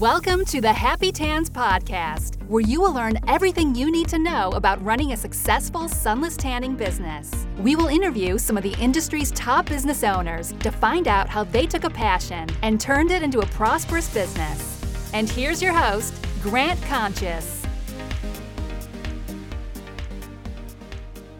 Welcome to the Happy Tans Podcast, where you will learn everything you need to know about running a successful sunless tanning business. We will interview some of the industry's top business owners to find out how they took a passion and turned it into a prosperous business. And here's your host, Grant Conscious.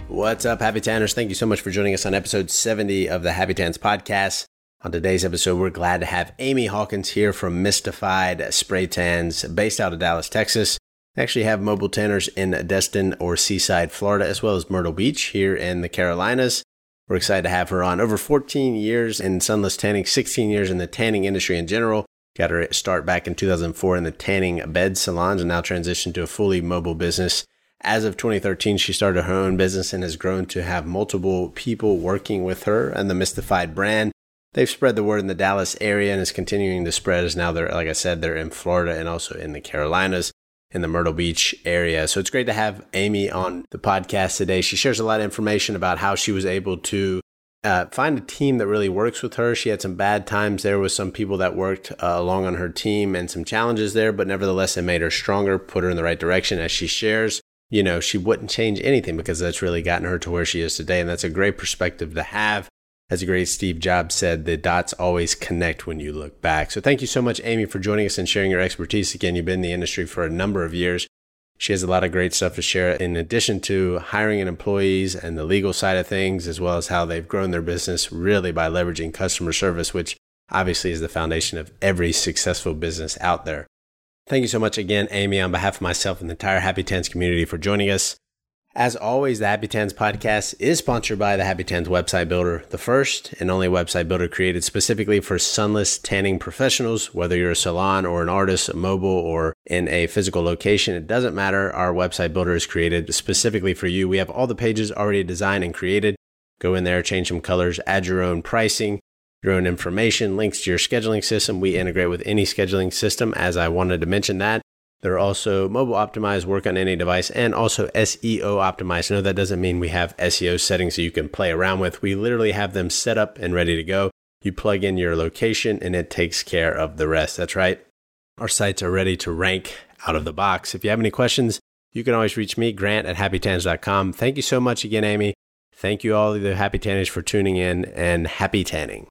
What's up, Happy Tanners? Thank you so much for joining us on episode 70 of the Happy Tans podcast. On today's episode, we're glad to have Amy Hawkins here from Mistified Spray Tans, based out of Dallas, Texas. They actually have mobile tanners in Destin or Seaside, Florida, as well as Myrtle Beach here in the Carolinas. We're excited to have her on. Over 14 years in sunless tanning, 16 years in the tanning industry in general. Got her start back in 2004 in the tanning bed salons and now transitioned to a fully mobile business. As of 2013, she started her own business and has grown to have multiple people working with her and the Mistified brand they've spread the word in the Dallas area and is continuing to spread as now they're, like I said, they're in Florida and also in the Carolinas in the Myrtle Beach area. So it's great to have Amy on the podcast today. She shares a lot of information about how she was able to uh, find a team that really works with her. She had some bad times there with some people that worked uh, along on her team and some challenges there, but nevertheless, it made her stronger, put her in the right direction as she shares. You know, she wouldn't change anything because that's really gotten her to where she is today. And that's a great perspective to have as a great Steve Jobs said, the dots always connect when you look back. So thank you so much, Amy, for joining us and sharing your expertise again. You've been in the industry for a number of years. She has a lot of great stuff to share in addition to hiring and employees and the legal side of things, as well as how they've grown their business really by leveraging customer service, which obviously is the foundation of every successful business out there. Thank you so much again, Amy, on behalf of myself and the entire Happy Tans community for joining us. As always, the Happy Tans podcast is sponsored by the Happy Tans website builder, the first and only website builder created specifically for sunless tanning professionals. Whether you're a salon or an artist, a mobile or in a physical location, it doesn't matter. Our website builder is created specifically for you. We have all the pages already designed and created. Go in there, change some colors, add your own pricing, your own information, links to your scheduling system. We integrate with any scheduling system, as I wanted to mention that. They're also mobile optimized, work on any device, and also SEO optimized. No, that doesn't mean we have SEO settings that you can play around with. We literally have them set up and ready to go. You plug in your location and it takes care of the rest. That's right. Our sites are ready to rank out of the box. If you have any questions, you can always reach me, Grant at happytans.com. Thank you so much again, Amy. Thank you all the Happy Tanners for tuning in and happy tanning.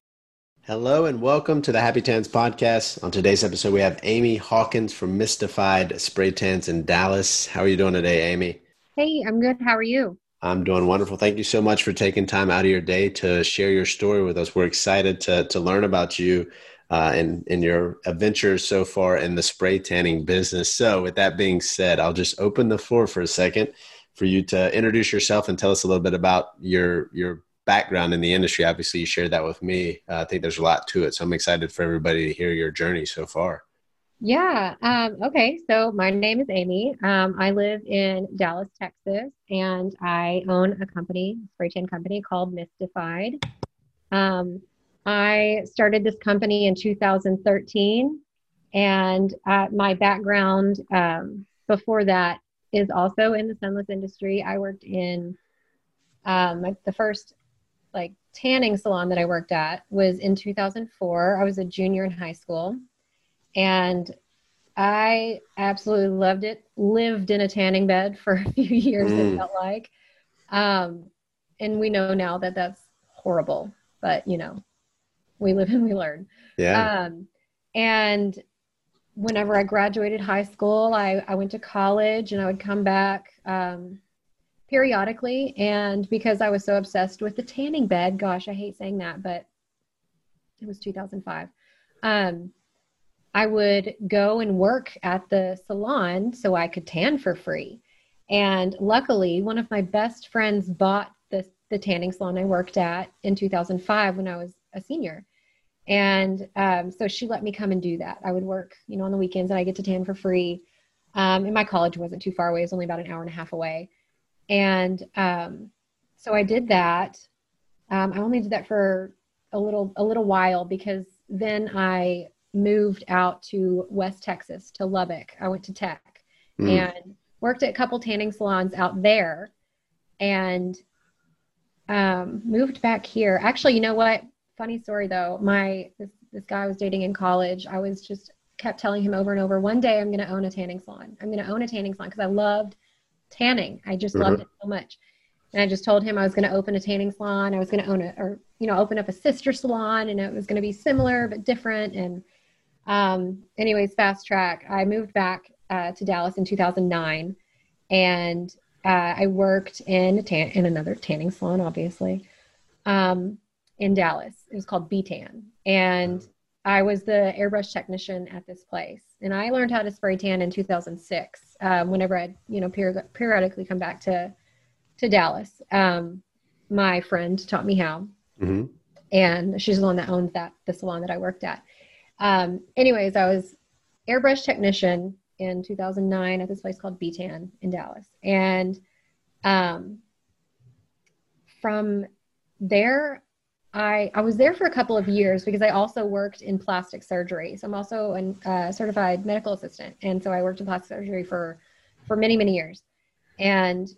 Hello and welcome to the Happy Tans podcast. On today's episode, we have Amy Hawkins from Mistified Spray Tans in Dallas. How are you doing today, Amy? Hey, I'm good. How are you? I'm doing wonderful. Thank you so much for taking time out of your day to share your story with us. We're excited to, to learn about you uh, and, and your adventures so far in the spray tanning business. So, with that being said, I'll just open the floor for a second for you to introduce yourself and tell us a little bit about your your background in the industry. Obviously, you shared that with me. Uh, I think there's a lot to it. So I'm excited for everybody to hear your journey so far. Yeah. Um, okay. So my name is Amy. Um, I live in Dallas, Texas, and I own a company, spray tan company called Mistified. Um, I started this company in 2013, and uh, my background um, before that is also in the sunless industry. I worked in um, the first like tanning salon that I worked at was in 2004. I was a junior in high school and I absolutely loved it. Lived in a tanning bed for a few years, mm. it felt like. Um, and we know now that that's horrible, but you know, we live and we learn. Yeah. Um, and whenever I graduated high school, I, I went to college and I would come back um, periodically. And because I was so obsessed with the tanning bed, gosh, I hate saying that, but it was 2005. Um, I would go and work at the salon so I could tan for free. And luckily, one of my best friends bought the, the tanning salon I worked at in 2005 when I was a senior. And um, so she let me come and do that. I would work, you know, on the weekends and I get to tan for free. Um, and my college wasn't too far away; it was only about an hour and a half away. And um, so I did that. Um, I only did that for a little a little while because then I moved out to West Texas to Lubbock. I went to Tech mm. and worked at a couple tanning salons out there, and um, moved back here. Actually, you know what? Funny story though. My this this guy I was dating in college. I was just kept telling him over and over, one day I'm going to own a tanning salon. I'm going to own a tanning salon because I loved tanning. I just mm-hmm. loved it so much. And I just told him I was going to open a tanning salon. I was going to own a, or, you know, open up a sister salon and it was going to be similar but different. And, um, anyways, fast track. I moved back uh, to Dallas in 2009 and uh, I worked in a tan- in another tanning salon, obviously, um, in Dallas. It was called B-Tan. And I was the airbrush technician at this place. And I learned how to spray tan in 2006 um, whenever I'd, you know, peri- periodically come back to to Dallas. Um, my friend taught me how, mm-hmm. and she's the one that owns that the salon that I worked at. Um, anyways, I was airbrush technician in 2009 at this place called B-Tan in Dallas, and um, from there, I I was there for a couple of years because I also worked in plastic surgery. So I'm also a uh, certified medical assistant, and so I worked in plastic surgery for for many many years. And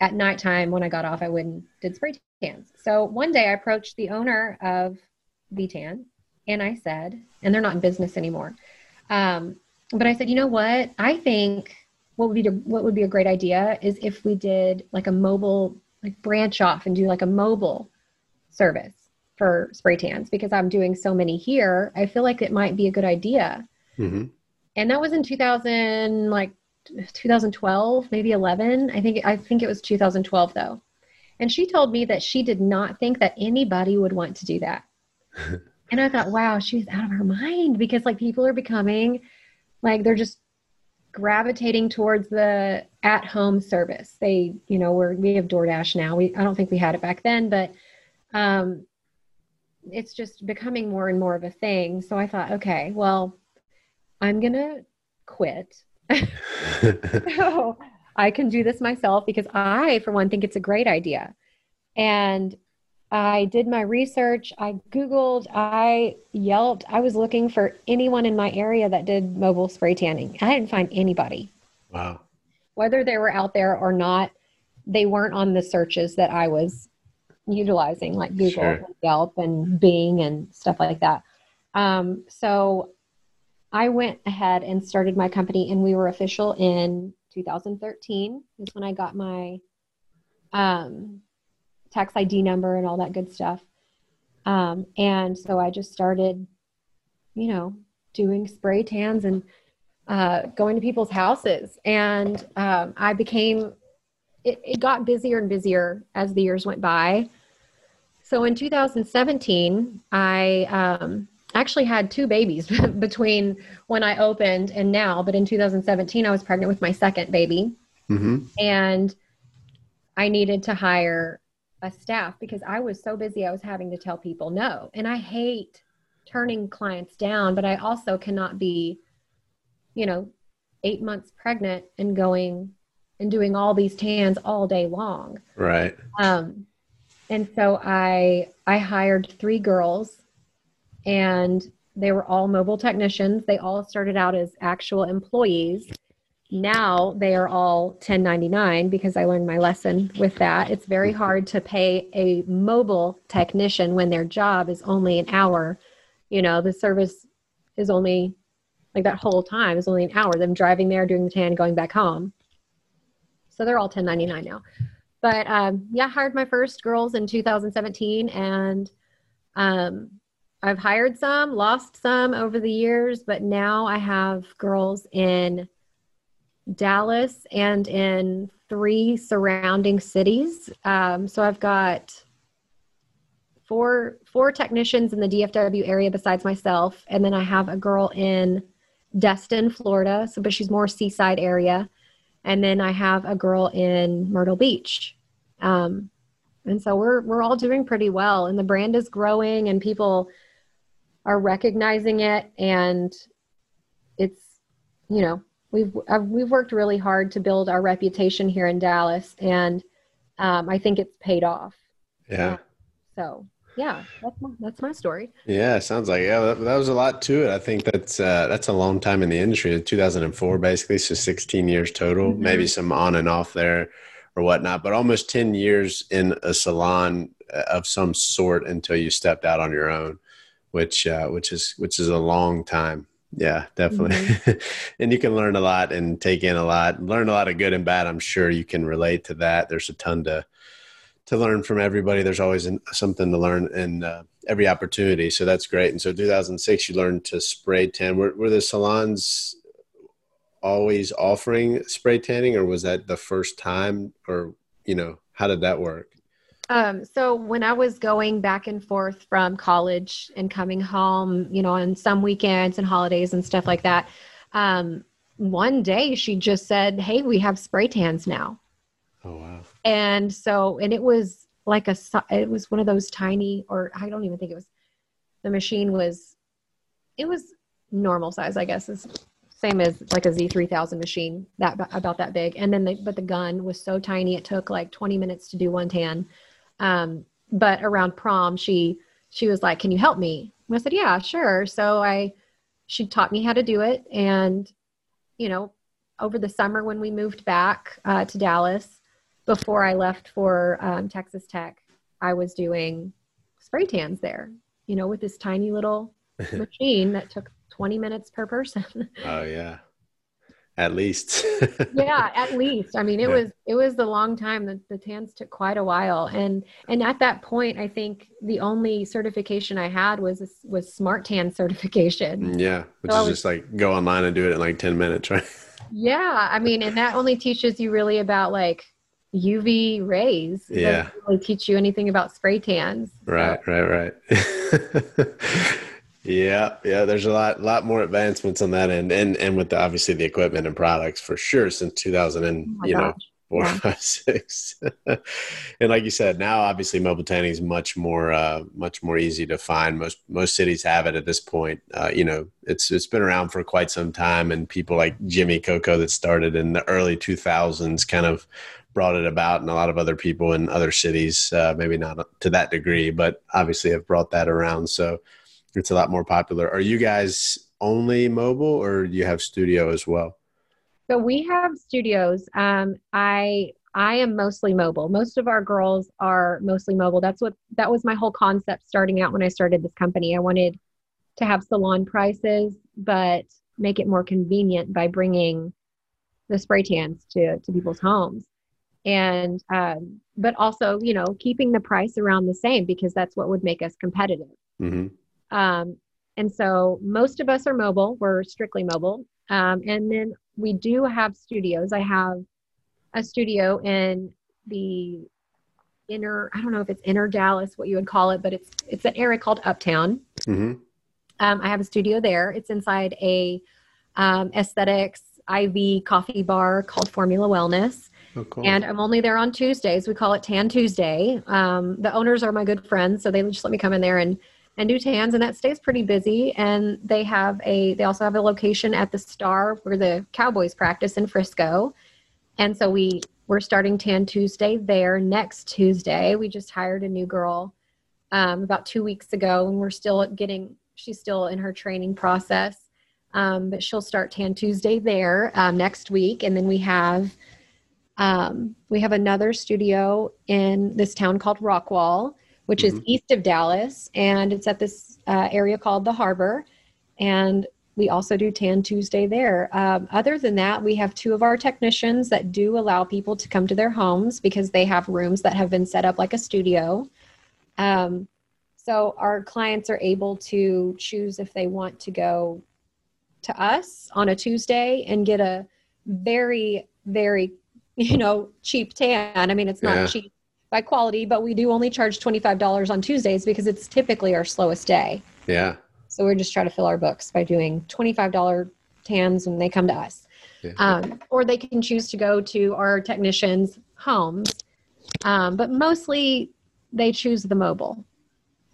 at nighttime when I got off, I went and did spray tans. So one day I approached the owner of B-Tan and I said, and they're not in business anymore. Um, but I said, you know what? I think what would be to, what would be a great idea is if we did like a mobile, like branch off and do like a mobile service for spray tans because I'm doing so many here. I feel like it might be a good idea. Mm-hmm. And that was in 2000, like 2012, maybe 11. I think I think it was 2012 though. And she told me that she did not think that anybody would want to do that. and I thought, wow, she's out of her mind because like people are becoming like they're just gravitating towards the at-home service. They, you know, we're we have DoorDash now. We I don't think we had it back then, but um it's just becoming more and more of a thing. So I thought, okay, well, I'm going to quit so I can do this myself because I, for one, think it's a great idea. And I did my research. I Googled, I yelped. I was looking for anyone in my area that did mobile spray tanning. I didn't find anybody. Wow. Whether they were out there or not, they weren't on the searches that I was utilizing, like Google, sure. and Yelp, and Bing, and stuff like that. Um, so I went ahead and started my company, and we were official in 2013. Is when I got my um, tax ID number and all that good stuff. Um, and so I just started, you know, doing spray tans and uh, going to people's houses. And um, I became, it, it got busier and busier as the years went by. So in 2017, I um, actually had two babies between when I opened and now. But in 2017, I was pregnant with my second baby. Mm-hmm. And I needed to hire a staff because I was so busy, I was having to tell people no. And I hate turning clients down, but I also cannot be, you know, eight months pregnant and going and doing all these tans all day long. Right. Um, and so I I hired three girls and they were all mobile technicians. They all started out as actual employees. Now they are all 1099 because I learned my lesson with that. It's very hard to pay a mobile technician when their job is only an hour. You know, the service is only like that whole time is only an hour. Them driving there, doing the tan, going back home. So they're all 1099 now. But um, yeah, I hired my first girls in 2017 and um, I've hired some, lost some over the years, but now I have girls in Dallas and in three surrounding cities. Um, so I've got four four technicians in the DFW area besides myself, and then I have a girl in Destin, Florida. So, but she's more seaside area, and then I have a girl in Myrtle Beach. Um, and so we're we're all doing pretty well, and the brand is growing, and people are recognizing it and it's you know we've I've, we've worked really hard to build our reputation here in Dallas and um, I think it's paid off. Yeah. so yeah, that's my, that's my story. Yeah, sounds like yeah, that, that, was a lot to it. I think that's uh, that's a long time in the industry. 2004, basically, so 16 years total. Mm-hmm. Maybe some on and off there or whatnot, but almost 10 years in a salon uh, of some sort until you stepped out on your own which uh, which is which is a long time. Yeah, definitely. Mm-hmm. and you can learn a lot and take in a lot, learn a lot of good and bad. I'm sure you can relate to that. There's a ton to to learn from everybody. There's always something to learn in uh, every opportunity. So that's great. And so 2006, you learned to spray tan. Were, were the salons always offering spray tanning or was that the first time or, you know, how did that work? Um, so when I was going back and forth from college and coming home, you know, on some weekends and holidays and stuff like that, um, one day she just said, "Hey, we have spray tans now." Oh wow! And so, and it was like a, it was one of those tiny, or I don't even think it was. The machine was, it was normal size, I guess. Is same as like a Z3000 machine, that about that big. And then, the, but the gun was so tiny, it took like 20 minutes to do one tan. Um, but around prom, she she was like, "Can you help me?" And I said, "Yeah, sure." So I she taught me how to do it, and you know, over the summer when we moved back uh, to Dallas, before I left for um, Texas Tech, I was doing spray tans there. You know, with this tiny little machine that took 20 minutes per person. Oh yeah at least yeah at least i mean it yeah. was it was a long time the, the tans took quite a while and and at that point i think the only certification i had was was smart tan certification mm, yeah which so is was, just like go online and do it in like 10 minutes right yeah i mean and that only teaches you really about like uv rays yeah really teach you anything about spray tans right so. right right Yeah, yeah. There's a lot, lot more advancements on that end, and and with the, obviously the equipment and products for sure since 2000 and oh you gosh. know four, yeah. five, six. and like you said, now obviously mobile tanning is much more, uh, much more easy to find. Most most cities have it at this point. Uh, you know, it's it's been around for quite some time, and people like Jimmy Coco that started in the early 2000s kind of brought it about, and a lot of other people in other cities, uh, maybe not to that degree, but obviously have brought that around. So it's a lot more popular. Are you guys only mobile or do you have studio as well? So we have studios. Um, I I am mostly mobile. Most of our girls are mostly mobile. That's what that was my whole concept starting out when I started this company. I wanted to have salon prices, but make it more convenient by bringing the spray tans to to people's homes, and um, but also you know keeping the price around the same because that's what would make us competitive. Mm-hmm. Um, and so most of us are mobile, we're strictly mobile. Um, and then we do have studios. I have a studio in the inner, I don't know if it's inner Dallas, what you would call it, but it's it's an area called Uptown. Mm-hmm. Um, I have a studio there. It's inside a um, aesthetics IV coffee bar called Formula Wellness. Oh, cool. And I'm only there on Tuesdays. We call it Tan Tuesday. Um, the owners are my good friends, so they just let me come in there and and do tans and that stays pretty busy and they have a they also have a location at the star where the cowboys practice in frisco and so we we're starting tan tuesday there next tuesday we just hired a new girl um, about two weeks ago and we're still getting she's still in her training process um, but she'll start tan tuesday there um, next week and then we have um, we have another studio in this town called rockwall which mm-hmm. is east of Dallas, and it's at this uh, area called the Harbor. And we also do Tan Tuesday there. Um, other than that, we have two of our technicians that do allow people to come to their homes because they have rooms that have been set up like a studio. Um, so our clients are able to choose if they want to go to us on a Tuesday and get a very, very, you know, cheap tan. I mean, it's not yeah. cheap by quality, but we do only charge $25 on Tuesdays because it's typically our slowest day. Yeah. So we're just trying to fill our books by doing $25 tans when they come to us. Yeah. Um, or they can choose to go to our technicians' homes. Um, but mostly they choose the mobile.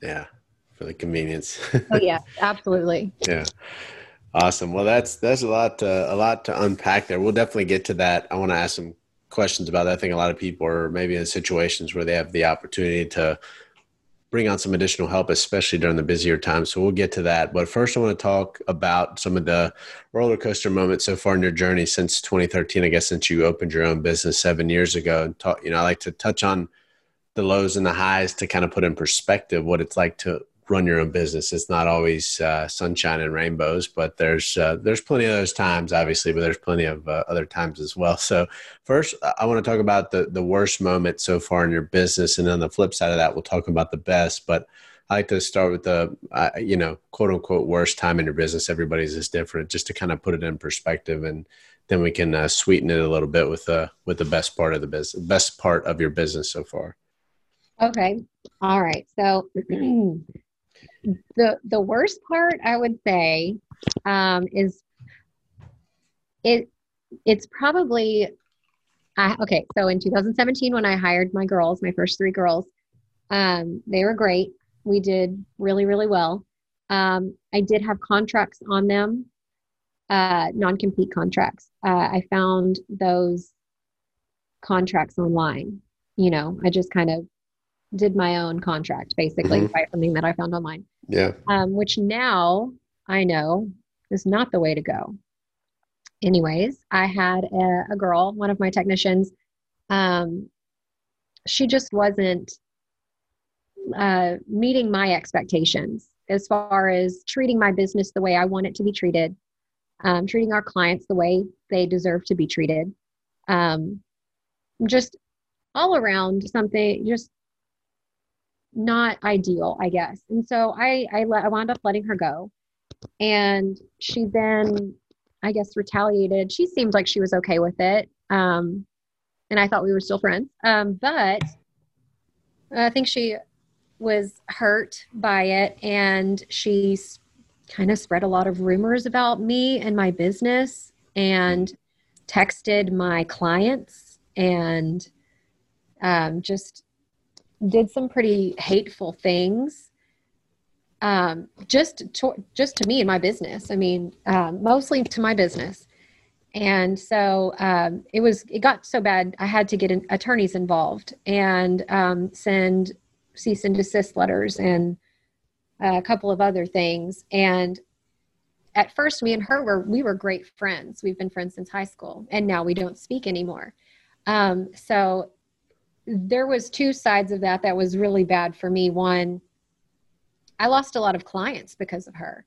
Yeah, for the convenience. oh yeah, absolutely. Yeah. Awesome. Well, that's that's a lot to, a lot to unpack there. We'll definitely get to that. I want to ask some questions about that. I think a lot of people are maybe in situations where they have the opportunity to bring on some additional help, especially during the busier times. So we'll get to that. But first, I want to talk about some of the roller coaster moments so far in your journey since 2013. I guess since you opened your own business seven years ago, and talk. You know, I like to touch on the lows and the highs to kind of put in perspective what it's like to run your own business. It's not always uh, sunshine and rainbows, but there's uh, there's plenty of those times, obviously, but there's plenty of uh, other times as well. So first, I want to talk about the the worst moment so far in your business, and on the flip side of that, we'll talk about the best. But I like to start with the uh, you know quote unquote worst time in your business. Everybody's is different, just to kind of put it in perspective, and then we can uh, sweeten it a little bit with the with the best part of the business, best part of your business so far. Okay. All right. So the the worst part I would say um, is it it's probably I, okay. So in 2017, when I hired my girls, my first three girls, um, they were great. We did really really well. Um, I did have contracts on them, uh, non compete contracts. Uh, I found those contracts online. You know, I just kind of did my own contract basically mm-hmm. by something that I found online. Yeah. Um, which now I know is not the way to go. Anyways, I had a, a girl, one of my technicians, um, she just wasn't uh, meeting my expectations as far as treating my business the way I want it to be treated, um, treating our clients the way they deserve to be treated. Um, just all around something, just not ideal, I guess. And so I I, let, I wound up letting her go, and she then I guess retaliated. She seemed like she was okay with it, um, and I thought we were still friends. Um, but I think she was hurt by it, and she kind of spread a lot of rumors about me and my business, and texted my clients and um, just did some pretty hateful things um, just to, just to me and my business. I mean, um, mostly to my business. And so um, it was it got so bad I had to get an, attorneys involved and um, send cease and desist letters and a couple of other things. And at first, me and her were we were great friends. We've been friends since high school, and now we don't speak anymore. Um, so there was two sides of that that was really bad for me. One i lost a lot of clients because of her.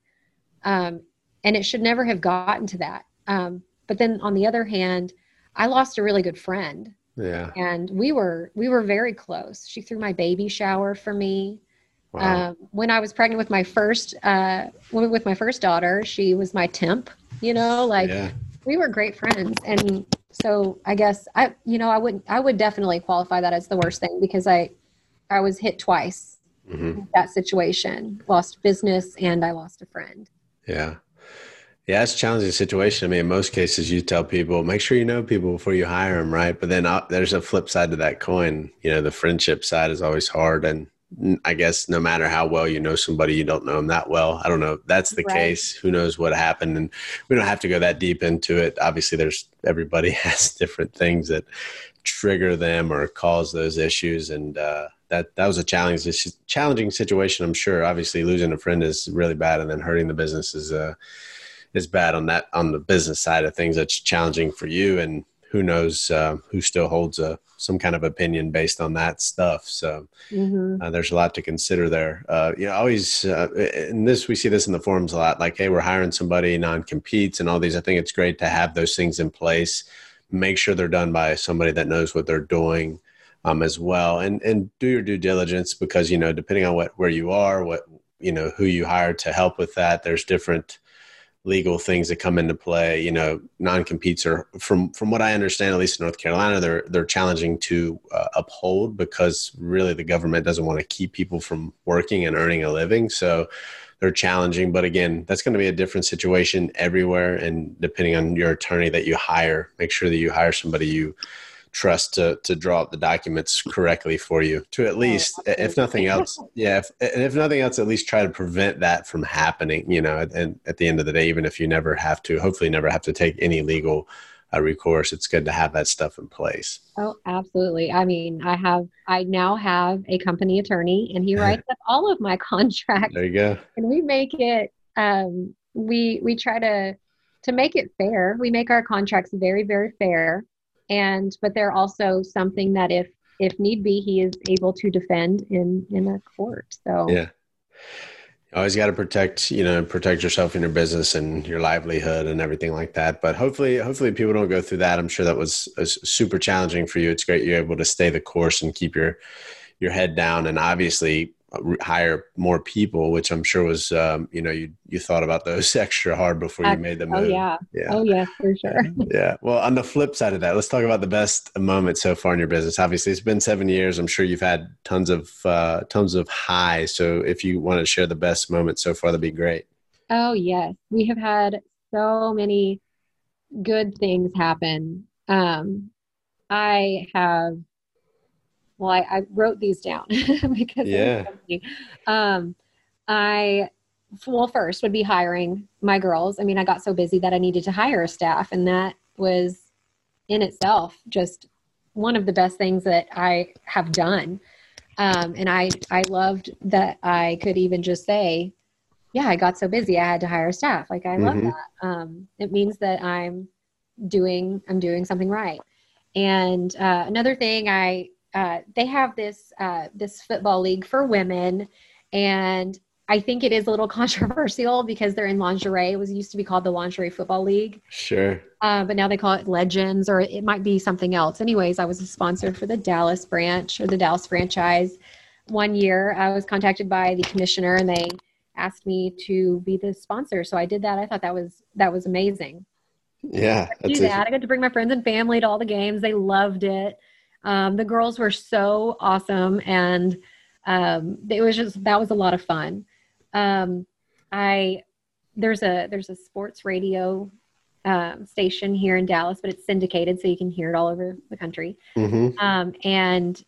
Um, and it should never have gotten to that. Um, but then on the other hand i lost a really good friend. Yeah. And we were we were very close. She threw my baby shower for me. Wow. um, when i was pregnant with my first uh, with my first daughter she was my temp you know like yeah. we were great friends. And so I guess I, you know, I would I would definitely qualify that as the worst thing because I, I was hit twice. Mm-hmm. that situation, lost business, and I lost a friend. Yeah. Yeah, it's a challenging situation. I mean, in most cases, you tell people make sure you know people before you hire them, right? But then uh, there's a flip side to that coin. You know, the friendship side is always hard, and I guess no matter how well you know somebody, you don't know them that well. I don't know if that's the right. case. Who knows what happened? And we don't have to go that deep into it. Obviously, there's everybody has different things that trigger them or cause those issues. And uh, that that was a challenging challenging situation. I'm sure. Obviously, losing a friend is really bad, and then hurting the business is uh, is bad on that on the business side of things. That's challenging for you and who knows uh, who still holds a some kind of opinion based on that stuff. So mm-hmm. uh, there's a lot to consider there. Uh, you know, always uh, in this we see this in the forums a lot. Like, hey, we're hiring somebody non competes and all these. I think it's great to have those things in place. Make sure they're done by somebody that knows what they're doing um, as well, and and do your due diligence because you know depending on what where you are, what you know who you hire to help with that. There's different legal things that come into play. You know, non-competes are from from what I understand, at least in North Carolina, they're they're challenging to uh, uphold because really the government doesn't want to keep people from working and earning a living. So they're challenging. But again, that's going to be a different situation everywhere, and depending on your attorney that you hire, make sure that you hire somebody you trust to to draw up the documents correctly for you to at least oh, if nothing else yeah if, and if nothing else at least try to prevent that from happening you know and at the end of the day even if you never have to hopefully never have to take any legal uh, recourse it's good to have that stuff in place. Oh absolutely. I mean i have i now have a company attorney and he writes up all of my contracts. There you go. And we make it um we we try to to make it fair. We make our contracts very very fair and but they're also something that if if need be he is able to defend in in a court so. Yeah. Always got to protect you know protect yourself and your business and your livelihood and everything like that. But hopefully hopefully people don't go through that. I'm sure that was, uh, was super challenging for you. It's great you're able to stay the course and keep your your head down. And obviously hire more people, which I'm sure was, um, you know, you you thought about those extra hard before you made the oh, move. Oh yeah, yeah. Oh yeah, for sure. yeah. Well, on the flip side of that, let's talk about the best moment so far in your business. Obviously, it's been seven years. I'm sure you've had tons of uh, tons of highs. So if you want to share the best moment so far, that'd be great. Oh yes, we have had so many good things happen. Um, I have well, I, I wrote these down because yeah. Um, I well first would be hiring my girls. I mean, I got so busy that I needed to hire a staff, and that was in itself just one of the best things that I have done. Um, and I I loved that I could even just say, yeah, I got so busy I had to hire staff. Like I love mm-hmm. that. Um, it means that I'm doing I'm doing something right. And uh, another thing I uh, they have this uh, this football league for women, and I think it is a little controversial because they're in lingerie. It was used to be called the Lingerie Football League. Sure. Uh, but now they call it Legends, or it might be something else. Anyways, I was a sponsor for the Dallas branch or the Dallas franchise. One year, I was contacted by the commissioner, and they asked me to be the sponsor. So I did that. I thought that was that was amazing. Yeah, I do that. I got to bring my friends and family to all the games. They loved it. Um, the girls were so awesome, and um, it was just that was a lot of fun. Um, I there's a there's a sports radio um, station here in Dallas, but it's syndicated, so you can hear it all over the country. Mm-hmm. Um, and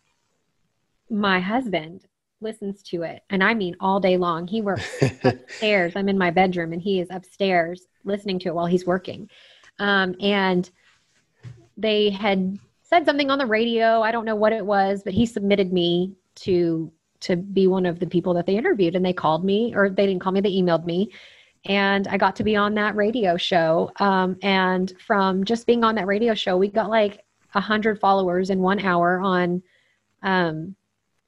my husband listens to it, and I mean all day long. He works upstairs. I'm in my bedroom, and he is upstairs listening to it while he's working. Um, and they had said something on the radio. I don't know what it was, but he submitted me to to be one of the people that they interviewed and they called me or they didn't call me they emailed me. And i got to be on that radio show. Um, and from just being on that radio show we got like a hundred followers in one hour on um,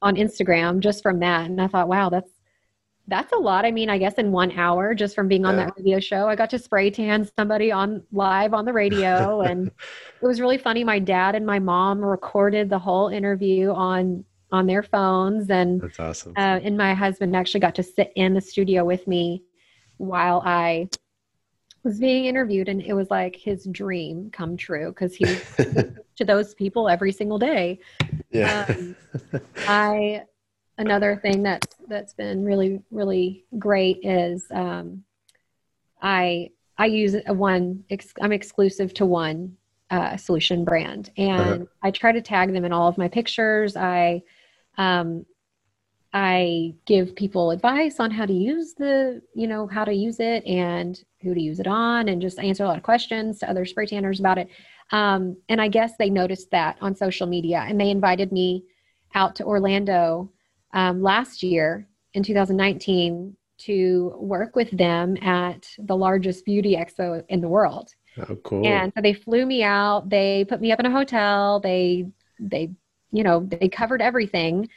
on instagram just from that. And i thought wow that's that's a lot. I mean, I guess in one hour just from being on yeah. that radio show, I got to spray tan somebody on live on the radio. and it was really funny. My dad and my mom recorded the whole interview on on their phones and that's awesome. Uh, and my husband actually got to sit in the studio with me while I was being interviewed and it was like his dream come true because he to those people every single day. Yeah. Um, I another thing that's that's been really really great is um, I I use a one ex- I'm exclusive to one uh, solution brand and uh-huh. I try to tag them in all of my pictures. I um, I give people advice on how to use the you know how to use it and who to use it on and just answer a lot of questions to other spray tanners about it. Um, and I guess they noticed that on social media and they invited me out to Orlando um, last year in 2019 to work with them at the largest beauty expo in the world. Oh, cool. And so they flew me out. They put me up in a hotel. They, they, you know, they covered everything,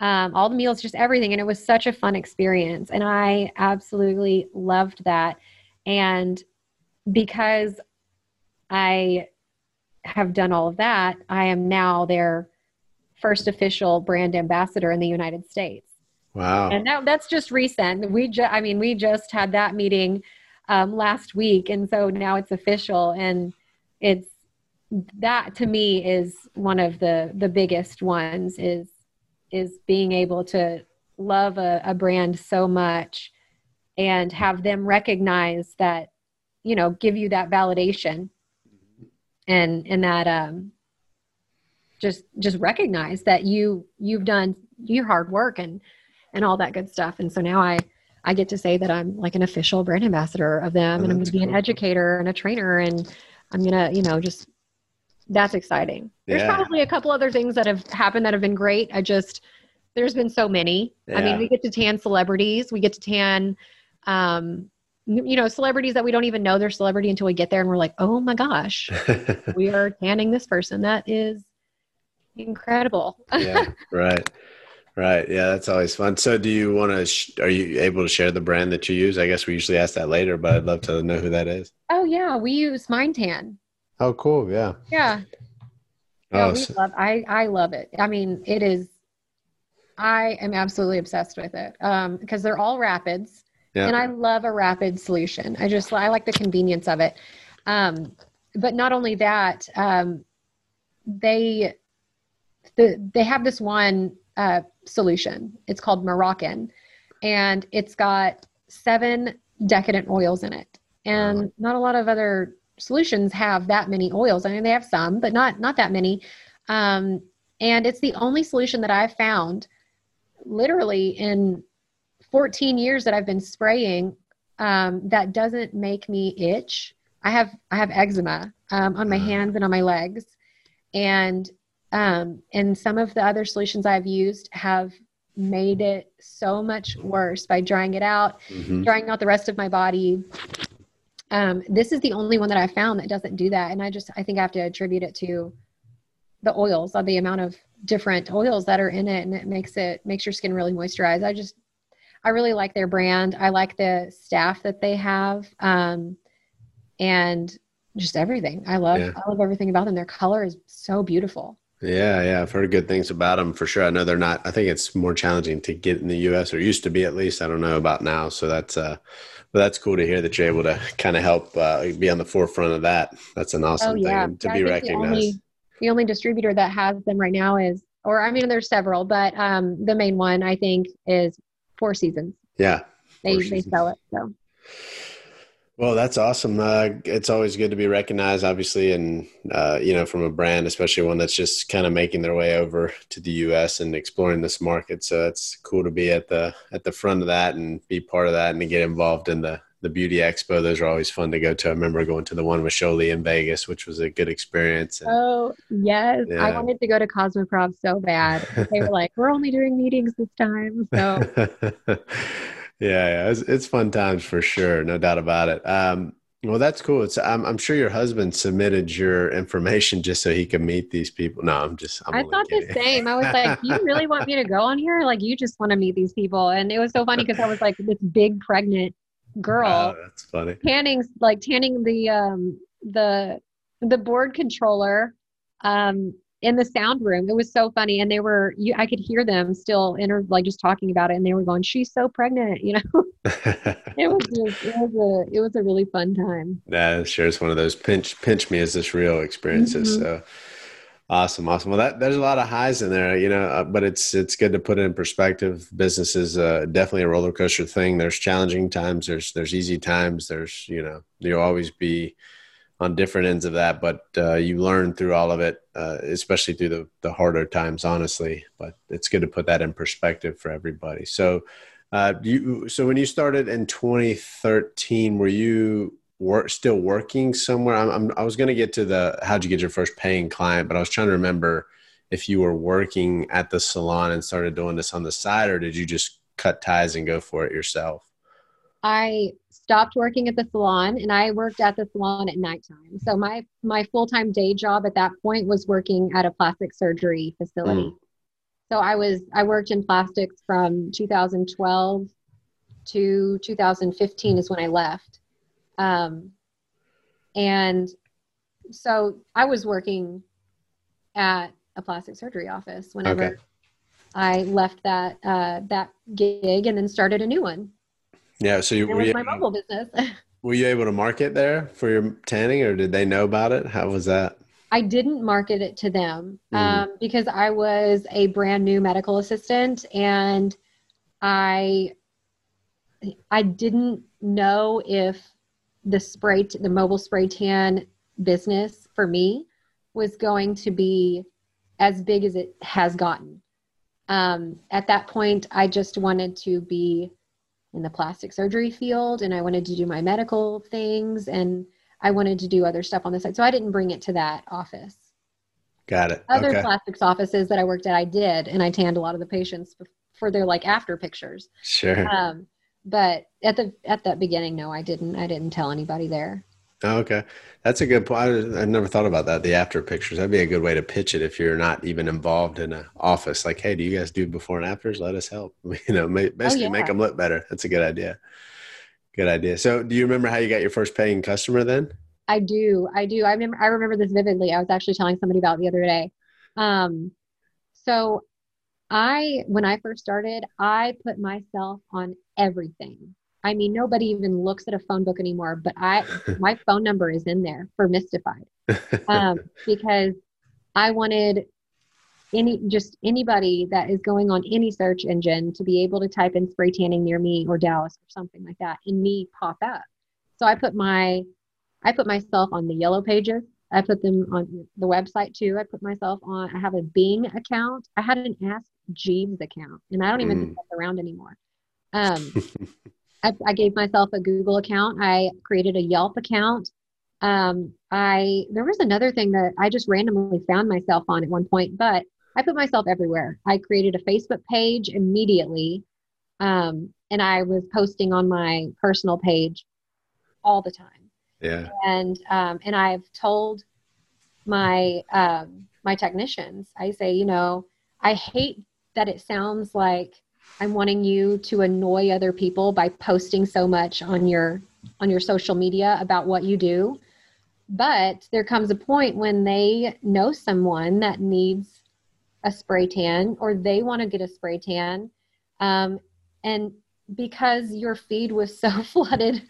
um, all the meals, just everything. And it was such a fun experience. And I absolutely loved that. And because I have done all of that, I am now their first official brand ambassador in the United States. Wow. And that, that's just recent. We just, I mean, we just had that meeting um, last week. And so now it's official. And it's, that to me is one of the, the biggest ones is, is being able to love a, a brand so much and have them recognize that, you know, give you that validation and, and that, um, just just recognize that you you've done your hard work and and all that good stuff and so now i i get to say that i'm like an official brand ambassador of them oh, and i'm going to be cool. an educator and a trainer and i'm going to you know just that's exciting yeah. there's probably a couple other things that have happened that have been great i just there's been so many yeah. i mean we get to tan celebrities we get to tan um you know celebrities that we don't even know they're celebrity until we get there and we're like oh my gosh we are tanning this person that is incredible. yeah, right. Right. Yeah, that's always fun. So, do you want to? Sh- are you able to share the brand that you use? I guess we usually ask that later, but I'd love to know who that is. Oh yeah, we use MineTan. Oh, cool. Yeah. Yeah. Oh, we so- love, I I love it. I mean, it is. I am absolutely obsessed with it um, because they're all rapids, yeah. and I love a rapid solution. I just I like the convenience of it. Um, but not only that, um, they the they have this one uh, solution. It's called Moroccan, and it's got seven decadent oils in it. And not a lot of other solutions have that many oils. I mean, they have some, but not not that many. Um, and it's the only solution that I've found, literally in 14 years that I've been spraying, um, that doesn't make me itch. I have I have eczema um, on my Uh. hands and on my legs, and um, and some of the other solutions I've used have made it so much worse by drying it out, Mhm. drying out the rest of my body. Um, this is the only one that I found that doesn't do that, and I just I think I have to attribute it to the oils, or the amount of different oils that are in it, and it makes it makes your skin really moisturized. I just I really like their brand. I like the staff that they have, um, and just everything. I love Yeah. I love everything about them. Their color is so beautiful. Yeah, yeah, I've heard good things about them for sure. I know they're not. I think it's more challenging to get in the U.S. or used to be at least. I don't know about now. So that's uh, but that's cool to hear that you're able to kind of help uh, be on the forefront of that. That's an awesome oh yeah, thing to Yeah, be think The recognized. only, the only distributor that has them right now is, or I mean, there's several, but um, the main one I think is Four Seasons. yeah. They they sell it. So Well, that's awesome. Uh, it's always good to be recognized, obviously, and uh, you know, from a brand, especially one that's just kind of making their way over to the U.S. and exploring this market. So it's cool to be at the at the front of that and be part of that and to get involved in the the beauty expo. Those are always fun to go to. I remember going to the one with Sjolie in Vegas, which was a good experience. And, oh yes, I wanted to go to Cosmoprof so bad. They were like, we're only doing meetings this time, so yeah, yeah, it's, it's fun times for sure, no doubt about it. Um, well, that's cool. It's I'm, I'm sure your husband submitted your information just so he could meet these people. No, I'm just. I'm I thought the same. I was like, you really want me to go on here? Like, you just want to meet these people?" And it was so funny because I was like this big pregnant girl Oh, that's funny. tanning, like tanning the um the the board controller um in the sound room. It was so funny, and they were you. I could hear them still inter like just talking about it, and they were going, "She's so pregnant," you know. it was just, it was a it was a really fun time. Yeah, sure. It's one of those pinch pinch me as this real experiences. Mhm. So awesome, awesome. Well, that there's a lot of highs in there, you know. Uh, but it's it's good to put it in perspective. Business is uh, definitely a roller coaster thing. There's challenging times. There's there's easy times. There's you know you'll always be on different ends of that, but uh, you learn through all of it, uh, especially through the the harder times, honestly. But it's good to put that in perspective for everybody. So. Uh, you so when you started in 2013, were you work still working somewhere? I'm, I'm I was going to get to the how'd you get your first paying client, but I was trying to remember if you were working at the salon and started doing this on the side, or did you just cut ties and go for it yourself? I stopped working at the salon and I worked at the salon at nighttime. So my my full-time day job at that point was working at a plastic surgery facility. So I was I worked in plastics from 2012 to 2015 is when I left. Um, and so I was working at a plastic surgery office whenever Okay. I left that uh, that gig and then started a new one. Yeah. So you, were was you, my mobile business. were you able to market there for your tanning, or did they know about it? How was that? I didn't market it to them Mhm. um, because I was a brand new medical assistant and I I didn't know if the spray the mobile spray tan business for me was going to be as big as it has gotten. Um, at that point, I just wanted to be in the plastic surgery field and I wanted to do my medical things and I wanted to do other stuff on the side. So I didn't bring it to that office. Got it. Other okay. plastics offices that I worked at, I did, and I tanned a lot of the patients for their like after pictures. Sure. Um, but at the at that beginning, no, I didn't. I didn't tell anybody there. Oh, okay. That's a good point. I, I never thought about that. The after pictures. That'd be a good way to pitch it if you're not even involved in an office. Like, hey, do you guys do before and afters? Let us help. You know, basically oh, yeah. make them look better. That's a good idea. Good idea. So, do you remember how you got your first paying customer then? I do. I do. I remember. I remember this vividly. I was actually telling somebody about the other day. Um, so, I when I first started, I put myself on everything. I mean, nobody even looks at a phone book anymore, but I my phone number is in there for Mistified um, because I wanted any just anybody that is going on any search engine to be able to type in spray tanning near me or Dallas or something like that and me pop up. So I put my I put myself on the yellow pages. I put them on the website too. I put myself on I have a Bing account. I had an Ask Jeeves account and I don't even mm. think that's around anymore. Um, I, I, gave myself a Google account. I created a Yelp account. Um, I there was another thing that I just randomly found myself on at one point, but I put myself everywhere. I created a Facebook page immediately, um, and I was posting on my personal page all the time. Yeah. And um, and I've told my um, my technicians, I say, you know, I hate that it sounds like I'm wanting you to annoy other people by posting so much on your on your social media about what you do. But there comes a point when they know someone that needs a spray tan or they want to get a spray tan. Um, and because your feed was so flooded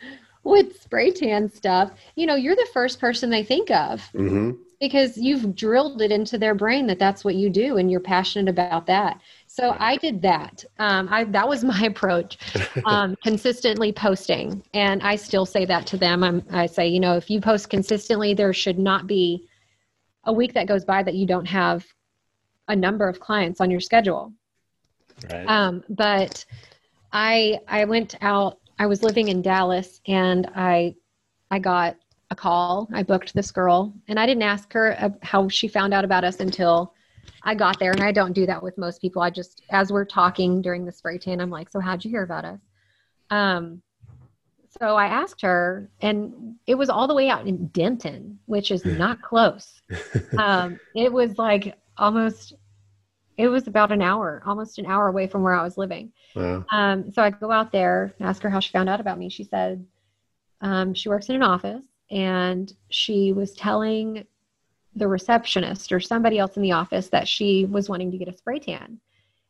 with spray tan stuff, you know, you're the first person they think of. Mm-hmm because you've drilled it into their brain that that's what you do and you're passionate about that. So i did that. Um, I, that was my approach um, consistently posting. And i still say that to them. I'm, i say you know if you post consistently there should not be a week that goes by that you don't have a number of clients on your schedule. Right. um, but i i went out i was living in dallas and i i got a call. I booked this girl, and I didn't ask her uh, how she found out about us until I got there. And I don't do that with most people. I just, as we're talking during the spray tan, I'm like, "So how'd you hear about us?" Um, so I asked her, and it was all the way out in Denton, which is not close. Um, it was like almost, it was about an hour, almost an hour away from where I was living. Wow. Um, so I go out there, ask her how she found out about me. She said um, she works in an office and she was telling the receptionist or somebody else in the office that she was wanting to get a spray tan.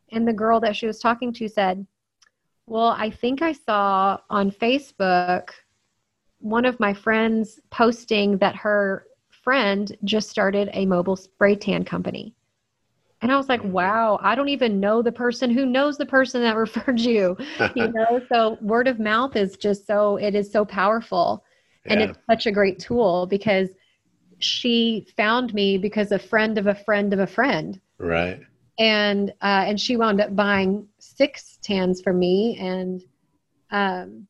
And the girl that she was talking to said, Well, I think I saw on Facebook one of my friends posting that her friend just started a mobile spray tan company. And I was like, mm-hmm. wow, I don't even know the person who knows the person that referred you. you know, so word of mouth is just so, it is so powerful and it's such a great tool because she found me because a friend of a friend of a friend. Right. And uh, and she wound up buying six tans from me and um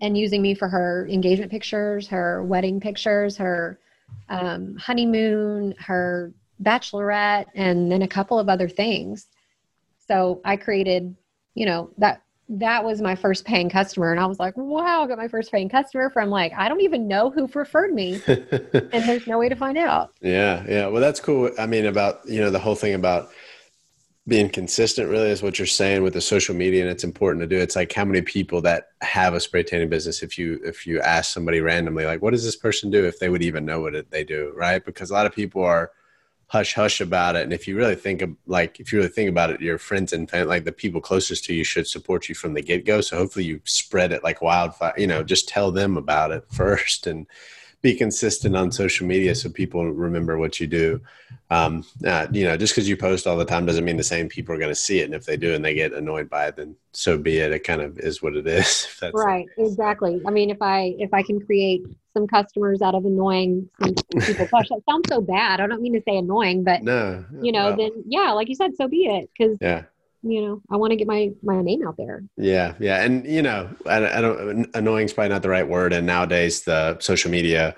and using me for her engagement pictures her wedding pictures her um, honeymoon her bachelorette and then a couple of other things. So i created you know that that was my first paying customer and i was like wow i got my first paying customer from like i don't even know who referred me and there's no way to find out. Yeah yeah well that's cool i mean about you know the whole thing about being consistent really is what you're saying with the social media and it's important to do it's like how many people that have a spray tanning business if you if you ask somebody randomly like what does this person do? if they would even know what it, they do right? Because a lot of people are hush hush about it and if you really think of like if you really think about it your friends and family like the people closest to you should support you from the get-go so hopefully you spread it like wildfire you know just tell them about it first and be consistent on social media so people remember what you do. Um, uh, you know, just because you post all the time doesn't mean the same people are going to see it. And if they do and they get annoyed by it, then so be it. It kind of is what it is. right. Exactly. I mean, if I if I can create some customers out of annoying some people, gosh, that sounds so bad. I don't mean to say annoying, but no, you know, well, then yeah, like you said, so be it. Because yeah you know i want to get my my name out there yeah yeah and you know i, I don't annoying is probably not the right word and nowadays the social media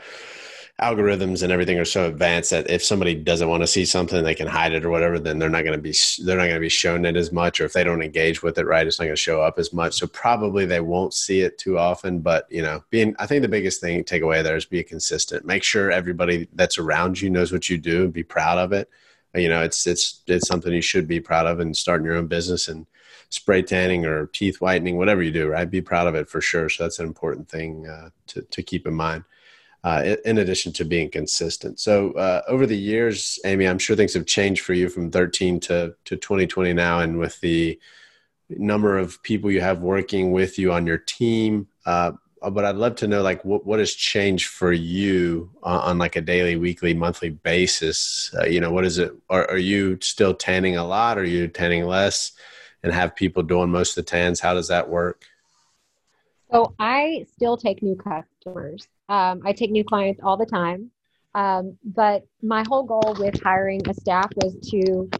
algorithms and everything are so advanced that if somebody doesn't want to see something they can hide it or whatever then they're not going to be they're not going to be shown it as much or if they don't engage with it right it's not going to show up as much. So probably they won't see it too often but you know being i think the biggest thing take away there is be consistent. Make sure everybody that's around you knows what you do and be proud of it. You know it's it's it's something you should be proud of and starting your own business and spray tanning or teeth whitening whatever you do right be proud of it for sure. So that's an important thing uh, to, to keep in mind uh, in addition to being consistent. So uh, over the years, Amy, I'm sure things have changed for you from 13 to, to 2020 now, and with the number of people you have working with you on your team. Uh, but I'd love to know, like, what, what has changed for you on, on like a daily, weekly, monthly basis? Uh, you know, what is it? Are, are you still tanning a lot? Are you tanning less? And have people doing most of the tans? How does that work? So I still take new customers. Um, I take new clients all the time. Um, but my whole goal with hiring a staff was to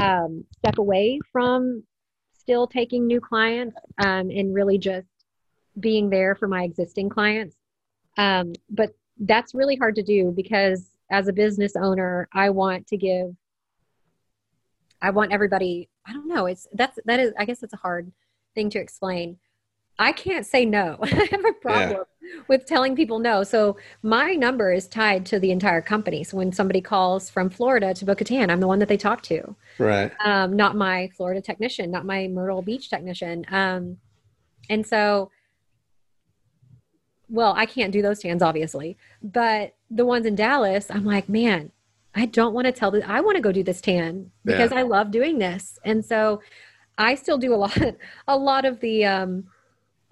um, step away from still taking new clients um, and really just being there for my existing clients. Um, but that's really hard to do because as a business owner, I want to give, I want everybody, I don't know, it's that's, that is, I guess it's a hard thing to explain. I can't say no. I have a problem yeah. With telling people no. So my number is tied to the entire company. So when somebody calls from Florida to book a tan, I'm the one that they talk to. Right. Um, not my Florida technician, not my Myrtle Beach technician. Um, and so, well, I can't do those tans, obviously, but the ones in Dallas, I'm like, man, I don't want to tell the, I want to go do this tan because yeah. I love doing this. And so I still do a lot, a lot of the, um,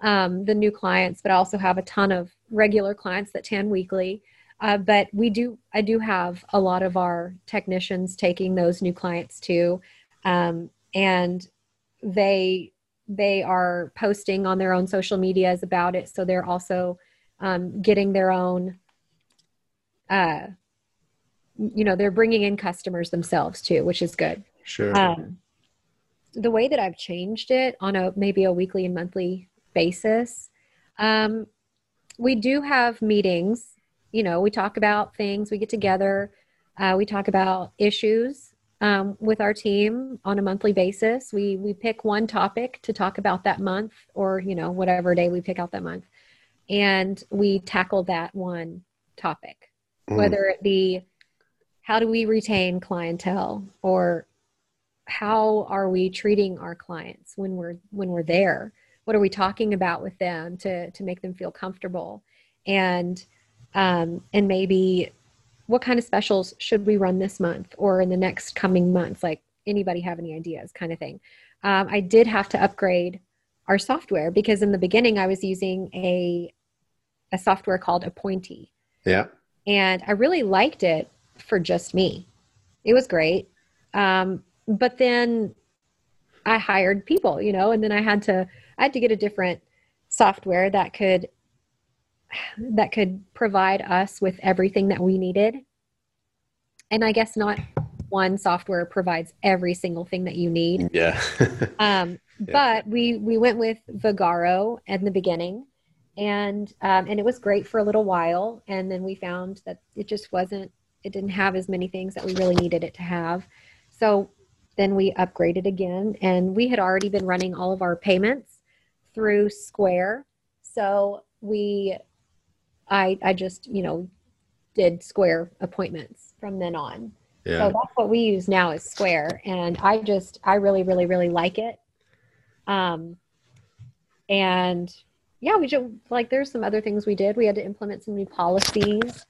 um, the new clients, but I also have a ton of regular clients that tan weekly. Uh, but we do, I do have a lot of our technicians taking those new clients too, um, and they they are posting on their own social medias about it. So they're also um, getting their own. Uh, you know, they're bringing in customers themselves too, which is good. Sure. Um, the way that I've changed it on a maybe a weekly and monthly basis. Um, we do have meetings. You know, we talk about things, we get together, uh, we talk about issues um, with our team on a monthly basis. We, we pick one topic to talk about that month or, you know, whatever day we pick out that month. And we tackle that one topic, mm. whether it be how do we retain clientele or how are we treating our clients when we're when we're there what are we talking about with them to to make them feel comfortable? And um, and maybe what kind of specials should we run this month or in the next coming months? Like anybody have any ideas kind of thing. Um, i did have to upgrade our software because in the beginning i was using a a software called Appointy. Yeah. And i really liked it for just me. It was great. Um, but then i hired people you know and then i had to I had to get a different software that could that could provide us with everything that we needed. And I guess not one software provides every single thing that you need. Yeah. um, yeah. But we we went with Vagaro in the beginning, and um, and it was great for a little while, and then we found that it just wasn't. It didn't have as many things that we really needed it to have. So then we upgraded again, and we had already been running all of our payments through Square. So we, I, I just, you know, did Square appointments from then on. Yeah. So that's what we use now is Square. And I just, I really, really, really like it. Um, and yeah, we just like, there's some other things we did. We had to implement some new policies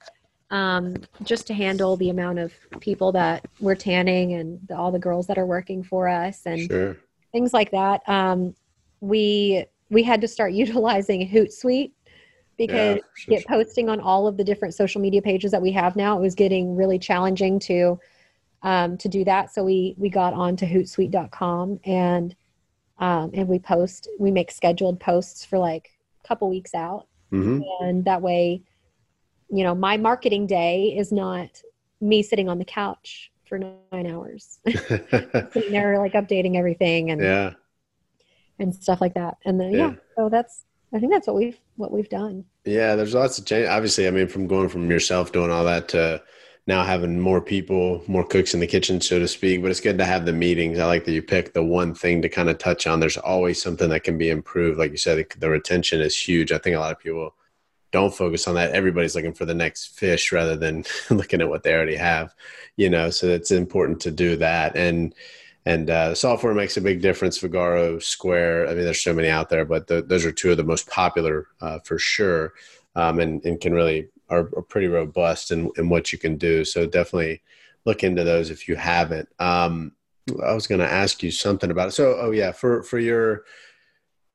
um, just to handle the amount of people that we're tanning and the, all the girls that are working for us and sure. things like that. Um, we we had to start utilizing Hootsuite because yeah, get posting on all of the different social media pages that we have now, it was getting really challenging to um, to do that. So we we got onto Hootsuite.com and um, and we post we make scheduled posts for like a couple weeks out, mm-hmm. and that way, you know, my marketing day is not me sitting on the couch for nine hours, sitting there like updating everything and yeah and stuff like that. And then yeah, yeah so that's I think that's what we've what we've done. Yeah, there's lots of change. Obviously, I mean, from going from yourself doing all that to now having more people, more cooks in the kitchen, so to speak. But it's good to have the meetings. I like that you pick the one thing to kind of touch on. There's always something that can be improved. Like you said, the retention is huge. I think a lot of people don't focus on that. Everybody's looking for the next fish rather than looking at what they already have, you know. So it's important to do that. And and uh, software makes a big difference. Vagaro, Square. I mean, there's so many out there, but the, those are two of the most popular uh, for sure, um, and and can really are, are pretty robust in, in what you can do. So definitely look into those if you haven't. Um, I was going to ask you something about it. So, oh yeah, for for your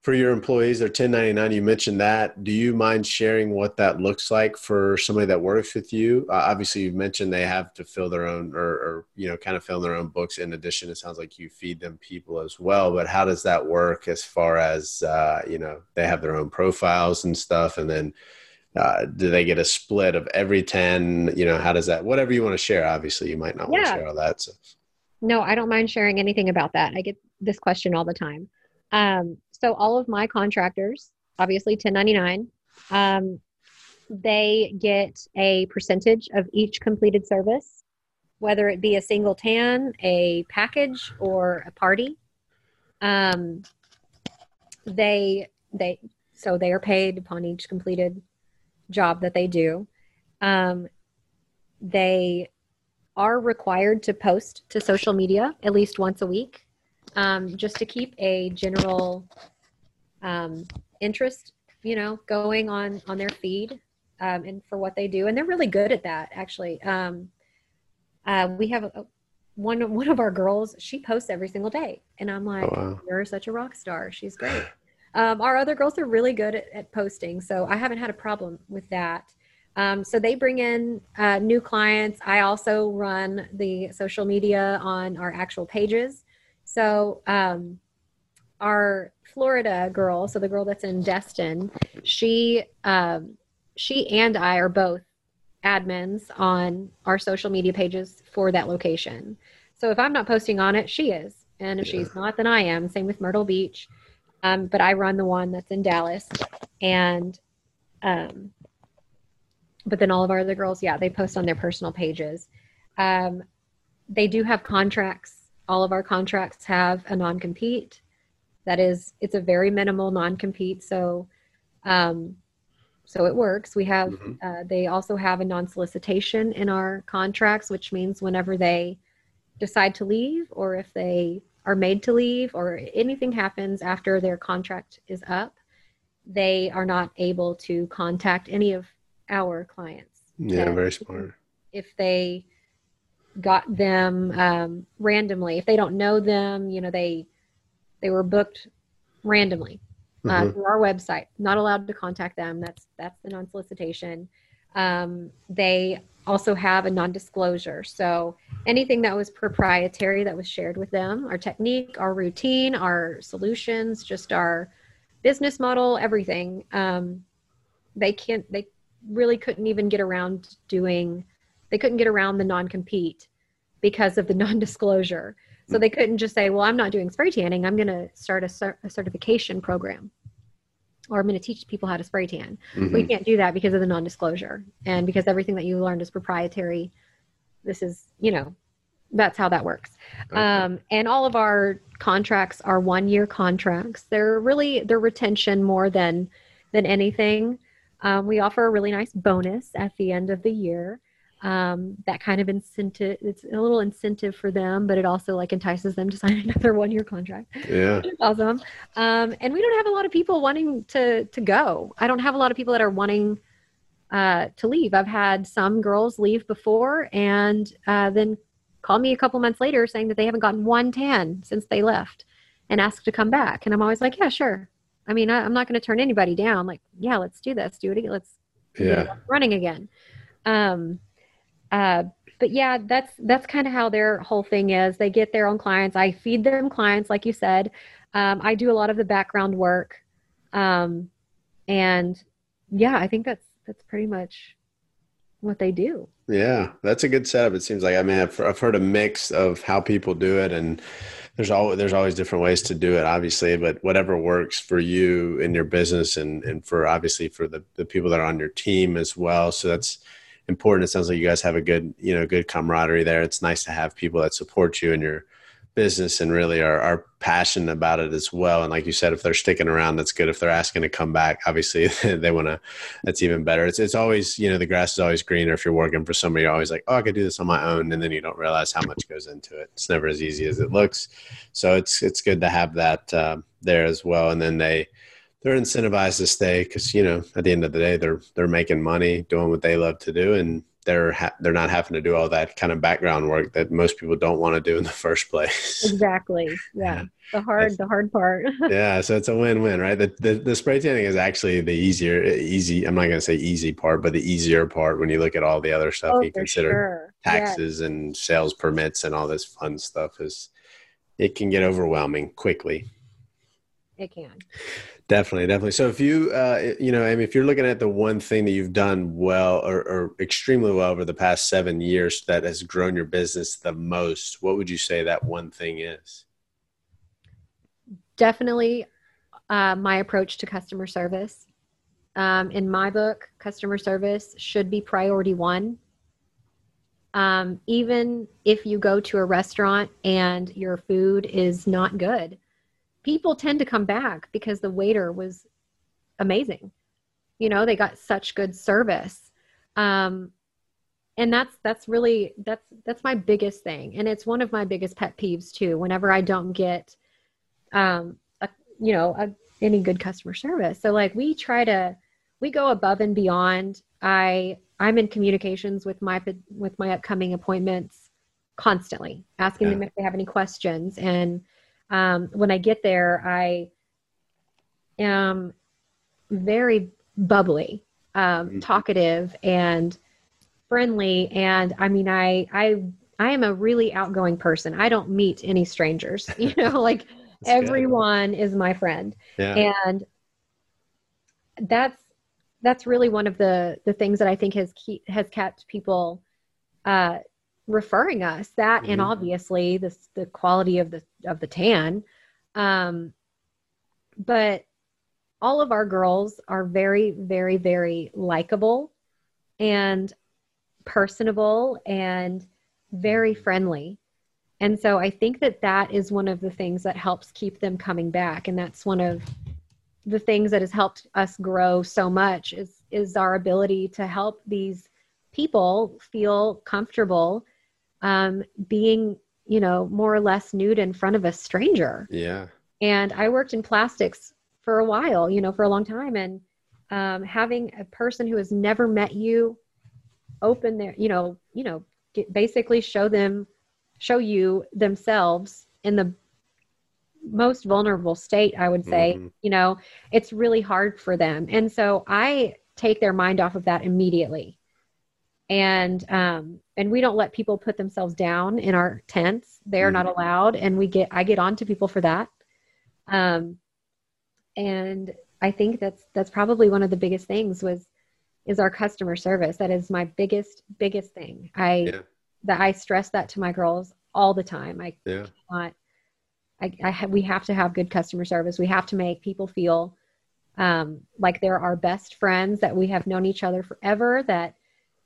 for your employees, they're 1099. You mentioned that. Do you mind sharing what that looks like for somebody that works with you? Uh, obviously, you mentioned they have to fill their own or, or, you know, kind of fill their own books. In addition, it sounds like you feed them people as well. But how does that work as far as, uh, you know, they have their own profiles and stuff? And then uh, do they get a split of every 10? You know, how does that, whatever you want to share? Obviously, you might not yeah. want to share all that. So. No, I don't mind sharing anything about that. I get this question all the time. Um, so all of my contractors, obviously 1099, um, they get a percentage of each completed service, whether it be a single tan, a package, or a party. Um, they they so they are paid upon each completed job that they do. Um, they are required to post to social media at least once a week um, just to keep a general um, interest, you know, going on on their feed um, and for what they do, and they're really good at that. Actually, um, uh, we have a, one one of our girls. She posts every single day, and I'm like, oh, wow. "You're such a rock star. She's great." Um, our other girls are really good at, at, posting, so I haven't had a problem with that. Um, so they bring in uh, new clients. I also run the social media on our actual pages. So um, our Florida girl, so the girl that's in Destin, she um, she and I are both admins on our social media pages for that location. So if I'm not posting on it, she is, and if yeah. she's not, then I am. Same with Myrtle Beach, um, but I run the one that's in Dallas, and um, but then all of our other girls, yeah, they post on their personal pages. Um, they do have contracts all of our contracts have a non-compete. That is it's a very minimal non-compete so um, so it works. We have mm-hmm. uh, they also have a non-solicitation in our contracts which means whenever they decide to leave or if they are made to leave or anything happens after their contract is up they are not able to contact any of our clients. Yeah very smart. if they got them um, randomly. If they don't know them, you know, they they were booked randomly uh, mm-hmm. through our website. Not allowed to contact them. That's that's the non-solicitation. Um, they also have a non-disclosure. So anything that was proprietary that was shared with them, our technique, our routine, our solutions, just our business model, everything. Um, they can't. They really couldn't even get around doing they couldn't get around the non-compete because of the non-disclosure. So they couldn't just say, "Well, I'm not doing spray tanning. I'm going to start a, cert- a, certification program, or I'm going to teach people how to spray tan." Mm-hmm. We can't do that because of the non-disclosure and because everything that you learned is proprietary. This is, you know, that's how that works. Okay. Um, and all of our contracts are one-year contracts. They're really they're retention more than than anything. Um, we offer a really nice bonus at the end of the year um, that kind of incentive it's a little incentive for them but it also like entices them to sign another one year contract. Yeah. Awesome. Um, and we don't have a lot of people wanting to to go. I don't have a lot of people that are wanting uh, to leave. I've had some girls leave before and uh, then call me a couple months later saying that they haven't gotten one tan since they left and ask to come back. And i'm always like yeah sure. I mean I, am not going to turn anybody down. Like yeah let's do this. Do it again let's yeah. running again. Um uh, but yeah, that's that's kind of how their whole thing is. They get their own clients. I feed them clients, like you said. Um, I do a lot of the background work, um, and yeah, I think that's that's pretty much what they do. Yeah, that's a good setup. It seems like I mean I've, I've heard a mix of how people do it, and there's always there's always different ways to do it, obviously. But whatever works for you in your business, and and for obviously for the the people that are on your team as well. So that's important. It sounds like you guys have a good you know good camaraderie there. It's nice to have people that support you in your business and really are, are passionate about it as well. And like you said, if they're sticking around, that's good. If they're asking to come back, obviously they want to, that's even better. It's, it's always, you know, the grass is always greener. If you're working for somebody, you're always like, oh, I could do this on my own. And then you don't realize how much goes into it. It's never as easy as it looks. So it's, it's good to have that uh, there as well. And then they, they're incentivized to stay because, you know, at the end of the day, they're, they're making money doing what they love to do. And they're ha- they're not having to do all that kind of background work that most people don't want to do in the first place. Exactly. Yeah. The hard the hard part. yeah, so it's a win-win, right? The, the the spray tanning is actually the easier easy I'm not going to say easy part, but the easier part when you look at all the other stuff oh, you consider sure. taxes yes. and sales permits and all this fun stuff is it can get overwhelming quickly. It can. Definitely, definitely. So if you, uh, you know, I mean, if you're looking at the one thing that you've done well or, or, extremely well over the past seven years that has grown your business the most, what would you say that one thing is? Definitely uh, my approach to customer service. Um, in my book, customer service should be priority one. Um, even if you go to a restaurant and your food is not good, people tend to come back because the waiter was amazing. You know, they got such good service. Um, and that's that's really that's that's my biggest thing and it's one of my biggest pet peeves too whenever i don't get um a, you know a, any good customer service so like we try to we go above and beyond i i'm in communications with my with my upcoming appointments constantly asking yeah. them if they have any questions and um, when I get there, I am very bubbly, um, mm-hmm. talkative, and friendly. And I mean, I I I am a really outgoing person. I don't meet any strangers. You know, like everyone good. is my friend, yeah. and that's that's really one of the the things that I think has keep, has kept people uh, referring us that mm-hmm. and obviously the the quality of the of the tan. Um but all of our girls are very very very likable and personable and very friendly. And so i think that that is one of the things that helps keep them coming back. And that's one of the things that has helped us grow so much is is our ability to help these people feel comfortable um, being, you know, more or less nude in front of a stranger. Yeah. And I worked in plastics for a while, you know, for a long time. And um, having a person who has never met you open their, you know, you know, get, basically show them, show you themselves in the most vulnerable state, I would say, mm-hmm. you know, it's really hard for them. And so I take their mind off of that immediately and um, and we don't let people put themselves down in our tents. They're mm-hmm. not allowed. And we get i get on to people for that. Um, and i think that's that's probably one of the biggest things was is our customer service. That is my biggest biggest thing. I yeah. that i stress that to my girls all the time. I yeah. cannot I, I ha- we have to have good customer service. We have to make people feel um, like they're our best friends that we have known each other forever that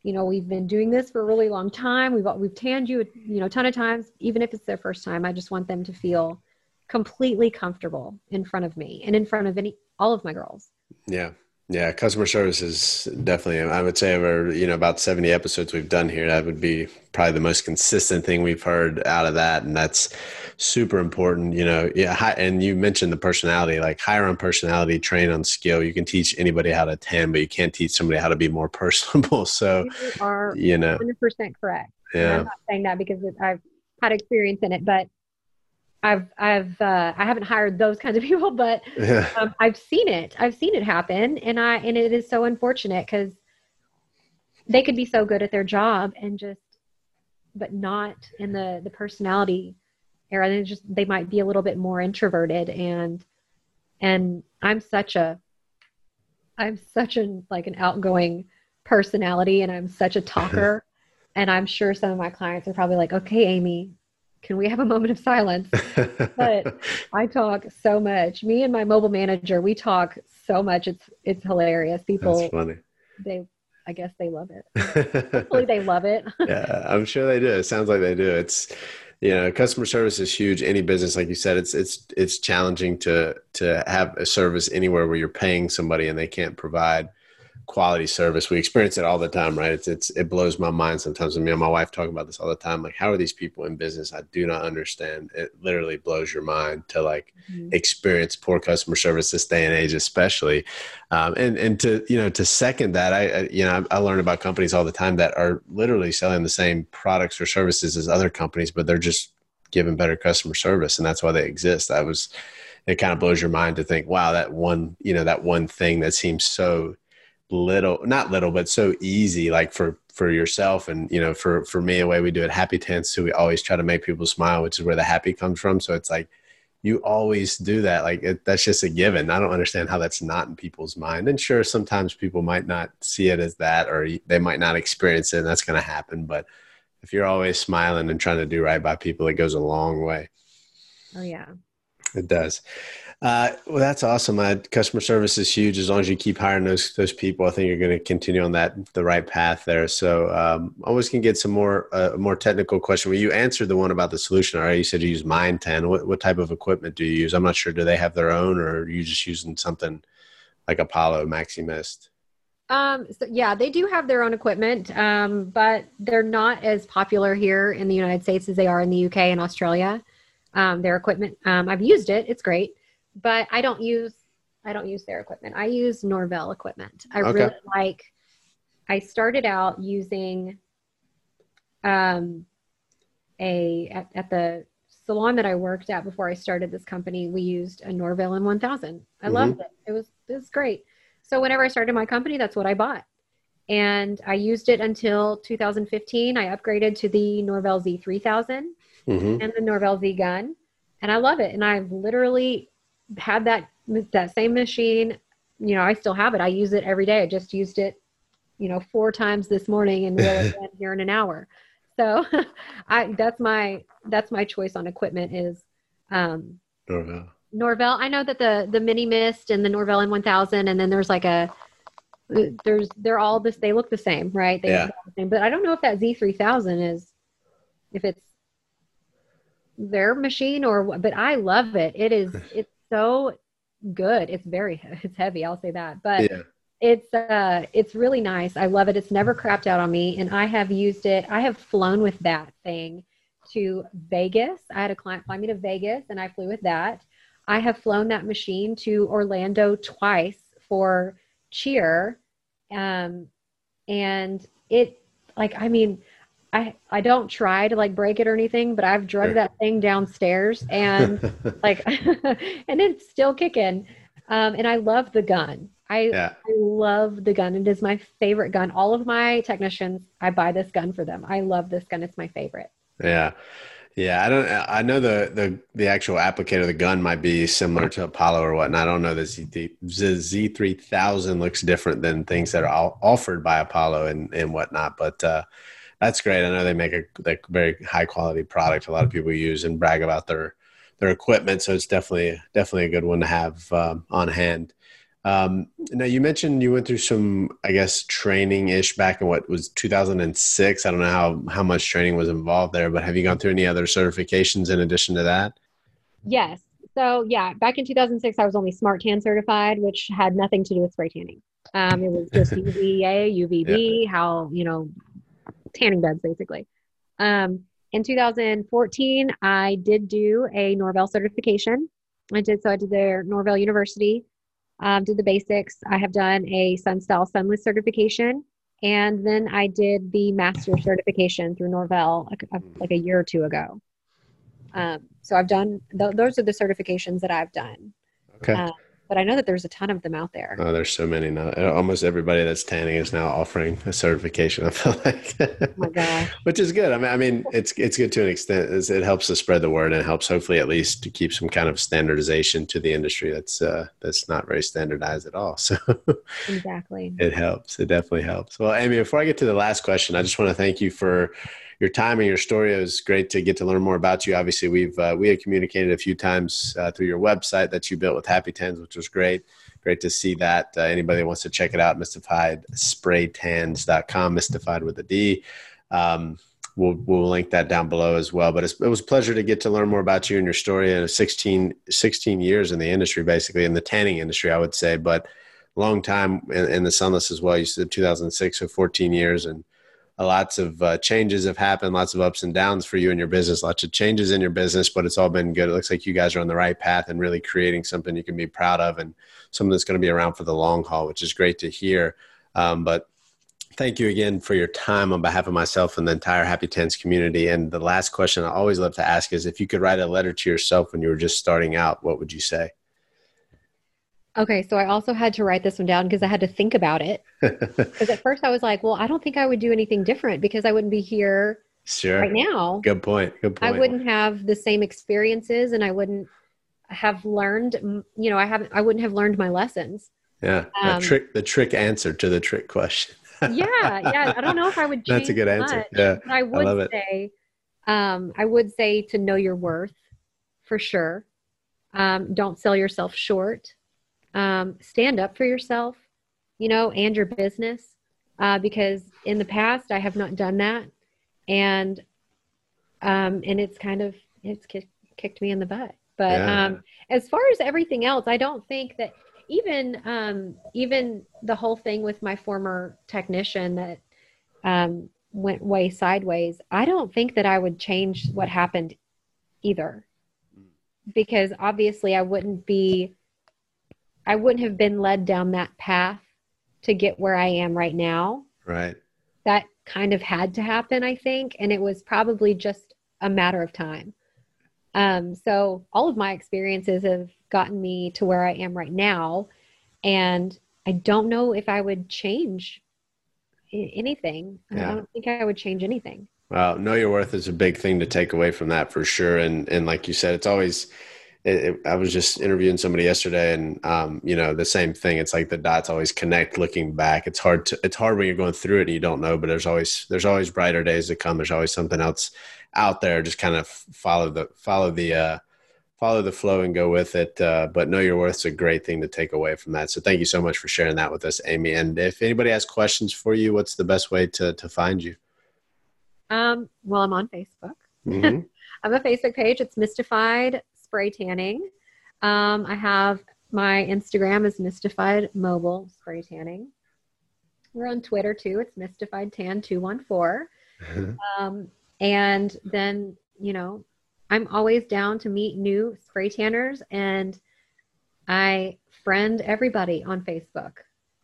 you know we've been doing this for a really long time. We've we've tanned you you know a ton of times even if it's their first time. I just want them to feel completely comfortable in front of me and in front of any all of my girls. Yeah. Yeah, customer service is definitely. I would say over you know about seventy episodes we've done here, that would be probably the most consistent thing we've heard out of that, and that's super important. You know, yeah. And you mentioned the personality, like hire on personality, train on skill. You can teach anybody how to tan, but you can't teach somebody how to be more personable. So you are you know, hundred percent correct. Yeah, I'm not saying that because I've had experience in it, but I've I've uh, I haven't hired those kinds of people, but yeah. um, I've seen it. I've seen it happen, and I and it is so unfortunate because they could be so good at their job and just, but not in the the personality area. They just they might be a little bit more introverted, and and I'm such a I'm such an like an outgoing personality and I'm such a talker. and I'm sure some of my clients are probably like, okay, Amy, can we have a moment of silence? but I talk so much. Me and my mobile manager, we talk so much. It's it's hilarious. People That's funny. They I guess they love it. Hopefully they love it. yeah, I'm sure they do. It sounds like they do. It's you know, customer service is huge. Any business, like you said, it's it's it's challenging to to have a service anywhere where you're paying somebody and they can't provide quality service. We experience it all the time, right? It's it's it blows my mind sometimes. And me and my wife talk about this all the time. Like, how are these people in business? I do not understand. It literally blows your mind to like mm-hmm. experience poor customer service this day and age, especially. Um, and and to you know to second that, I, I you know I, I learn about companies all the time that are literally selling the same products or services as other companies, but they're just giving better customer service, and that's why they exist. I was it kind of blows your mind to think, wow, that one, you know, that one thing that seems so little not little but so easy like for for yourself and you know for for me the way we do it Happy Tans so we always try to make people smile which is where the happy comes from. So it's like you always do that. Like it, that's just a given. I don't understand how that's not in people's mind. And sure sometimes people might not see it as that or they might not experience it and that's going to happen. But if you're always smiling and trying to do right by people it goes a long way. Oh yeah. It does uh, well, that's awesome. Uh, customer service is huge. As long as you keep hiring those those people, I think you're going to continue on that the right path there. So, um, always can get some more uh, more technical question. Well, you answered the one about the solution. All right, you said you use MineTan. What what type of equipment do you use? I'm not sure. Do they have their own, or are you just using something like Apollo Maximist? Um, so yeah, they do have their own equipment, um, but they're not as popular here in the United States as they are in the UK and Australia. Um, their equipment, um, I've used it; it's great but I don't use I don't use their equipment. I use Norvell equipment. I okay. really like. I started out using um, a at, at, the salon that I worked at before I started this company. We used a Norvell M1000. I mm-hmm. loved it. It was it was great. So whenever I started my company, that's what I bought, and I used it until 2015. I upgraded to the Norvell Z3000 mm-hmm. and the Norvell Z gun, and I love it. And I've literally had that that same machine. You know, I still have it. I use it every day. I just used it, you know, four times this morning and will again here in an hour. So, I that's my that's my choice on equipment is um, Norvell. Norvell. I know that the the Mini Mist and the Norvell M1000, and then there's like a there's they're all this. They look the same, right? They yeah. The same, but I don't know if that Z3000 is if it's their machine or. But I love it. It is. It's so good. It's very it's heavy, I'll say that. But yeah. it's uh it's really nice. I love it. It's never crapped out on me and I have used it. I have flown with that thing to Vegas. I had a client fly me to Vegas and I flew with that. I have flown that machine to Orlando twice for cheer. Um and it like I mean I I don't try to like break it or anything, but I've drugged that thing downstairs and like and it's still kicking. Um, and I love the gun. I, yeah. I love the gun. It is my favorite gun. All of my technicians, I buy this gun for them. I love this gun. It's my favorite. Yeah. Yeah, I don't. I know the the the actual applicator, of the gun might be similar to Apollo or whatnot. I don't know the Z Z three thousand looks different than things that are offered by Apollo and and whatnot. But uh, that's great. I know they make a like very high quality product. A lot of people use and brag about their their equipment. So it's definitely definitely a good one to have um, on hand. Um, now you mentioned you went through some, I guess, training ish back in what was 2006. I don't know how how much training was involved there, but have you gone through any other certifications in addition to that? Yes. So yeah, back in 2006, I was only Smart Tan certified, which had nothing to do with spray tanning. Um, it was just UVA, UVB, yeah. how you know tanning beds basically. Um, in 2014, I did do a Norvell certification. I did so. I did their Norvell University, um, did the basics. I have done a Sunstyle Sunless certification, and then I did the master certification through Norvell like, uh, like a year or two ago. Um, so I've done th- those are the certifications that I've done. Okay. Uh, but I know that there's a ton of them out there. Oh, there's so many now. Almost everybody that's tanning is now offering a certification. I feel like, oh my god, which is good. I mean, I mean, it's it's good to an extent. It helps to spread the word and it helps hopefully at least to keep some kind of standardization to the industry that's uh, that's not very standardized at all. So exactly, it helps. It definitely helps. Well, Amy, before I get to the last question, I just want to thank you for your time and your story. It was great to get to learn more about you. Obviously, we've uh, we had communicated a few times uh, through your website that you built with Happy Tans, which was great. Great to see that. Uh, anybody that wants to check it out, mistified.spraytans.com, mistified with a D. Um, we'll we'll link that down below as well. But it was a pleasure to get to learn more about you and your story. And 16, 16 years in the industry, basically in the tanning industry, I would say, but long time in, in the sunless as well. You said 2006, so 14 years, and lots of uh, changes have happened, lots of ups and downs for you and your business, lots of changes in your business, but it's all been good. It looks like you guys are on the right path and really creating something you can be proud of and something that's going to be around for the long haul, which is great to hear. Um, but thank you again for your time on behalf of myself and the entire Happy Tans community. And the last question I always love to ask is if you could write a letter to yourself when you were just starting out, what would you say? Okay, so I also had to write this one down because I had to think about it. Because at first I was like, well, I don't think I would do anything different because I wouldn't be here sure. right now. Good point. Good point. I wouldn't have the same experiences and I wouldn't have learned, you know, I haven't, I wouldn't have learned my lessons. Yeah. Um, the trick, the trick answer to the trick question. yeah. Yeah. I don't know if I would That's a good answer. Much, yeah. I would I say, um, I would say to know your worth for sure. Um, don't sell yourself short um, stand up for yourself, you know, and your business. Uh, because in the past I have not done that, and um, and it's kind of it's kick, kicked me in the butt. But yeah. um, as far as everything else, I don't think that even um, even the whole thing with my former technician that um, went way sideways. I don't think that I would change what happened either, because obviously I wouldn't be I wouldn't have been led down that path to get where I am right now. Right. That kind of had to happen, I think. And it was probably just a matter of time. Um, so all of my experiences have gotten me to where I am right now. And I don't know if I would change anything. Yeah. I don't think I would change anything. Well, know your worth is a big thing to take away from that for sure. And and like you said, it's always it, it, I was just interviewing somebody yesterday, and um, you know the same thing. It's like the dots always connect. Looking back, it's hard to it's hard when you're going through it and you don't know. But there's always there's always brighter days to come. There's always something else out there. Just kind of follow the follow the uh, follow the flow and go with it. Uh, but know your worth is a great thing to take away from that. So thank you so much for sharing that with us, Amy. And if anybody has questions for you, what's the best way to to find you? Um, well, I'm on Facebook. Mm-hmm. I have a Facebook page. It's Mistified spray tanning. Um, I have my Instagram is Mistified Mobile Spray Tanning. We're on Twitter too. It's Mistified Tan two one four. Um, and then you know, I'm always down to meet new spray tanners, and I friend everybody on Facebook.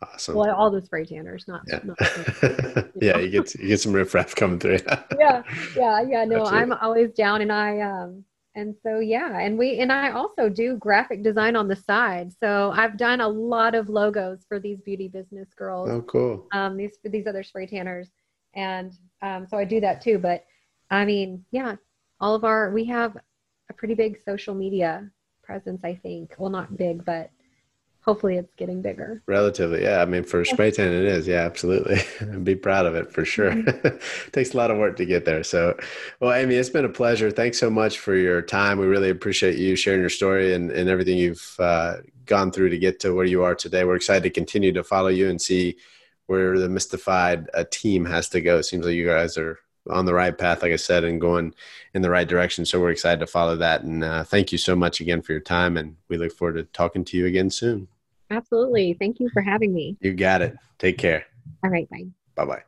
Awesome. Well, all the spray tanners, not. Yeah, not, you yeah you get you get some riffraff coming through. yeah, yeah, yeah. No, Absolutely. I'm always down, and I um and so yeah and we and i also do graphic design on the side. So i've done a lot of logos for these beauty business girls oh cool. um these these other spray tanners. And um so i do that too. But i mean yeah all of our we have a pretty big social media presence i think. Well not big but hopefully it's getting bigger. Relatively, yeah. I mean, for spray tan, it is. Yeah, absolutely. Be proud of it for sure. Mm-hmm. Takes a lot of work to get there. So, well, Amy, it's been a pleasure. Thanks so much for your time. We really appreciate you sharing your story and, and everything you've uh, gone through to get to where you are today. We're excited to continue to follow you and see where the mistified uh, team has to go. It seems like you guys are on the right path, like I said, and going in the right direction. So we're excited to follow that. And uh, thank you so much again for your time. And we look forward to talking to you again soon. Absolutely. Thank you for having me. You got it. Take care. All right. Bye. Bye bye.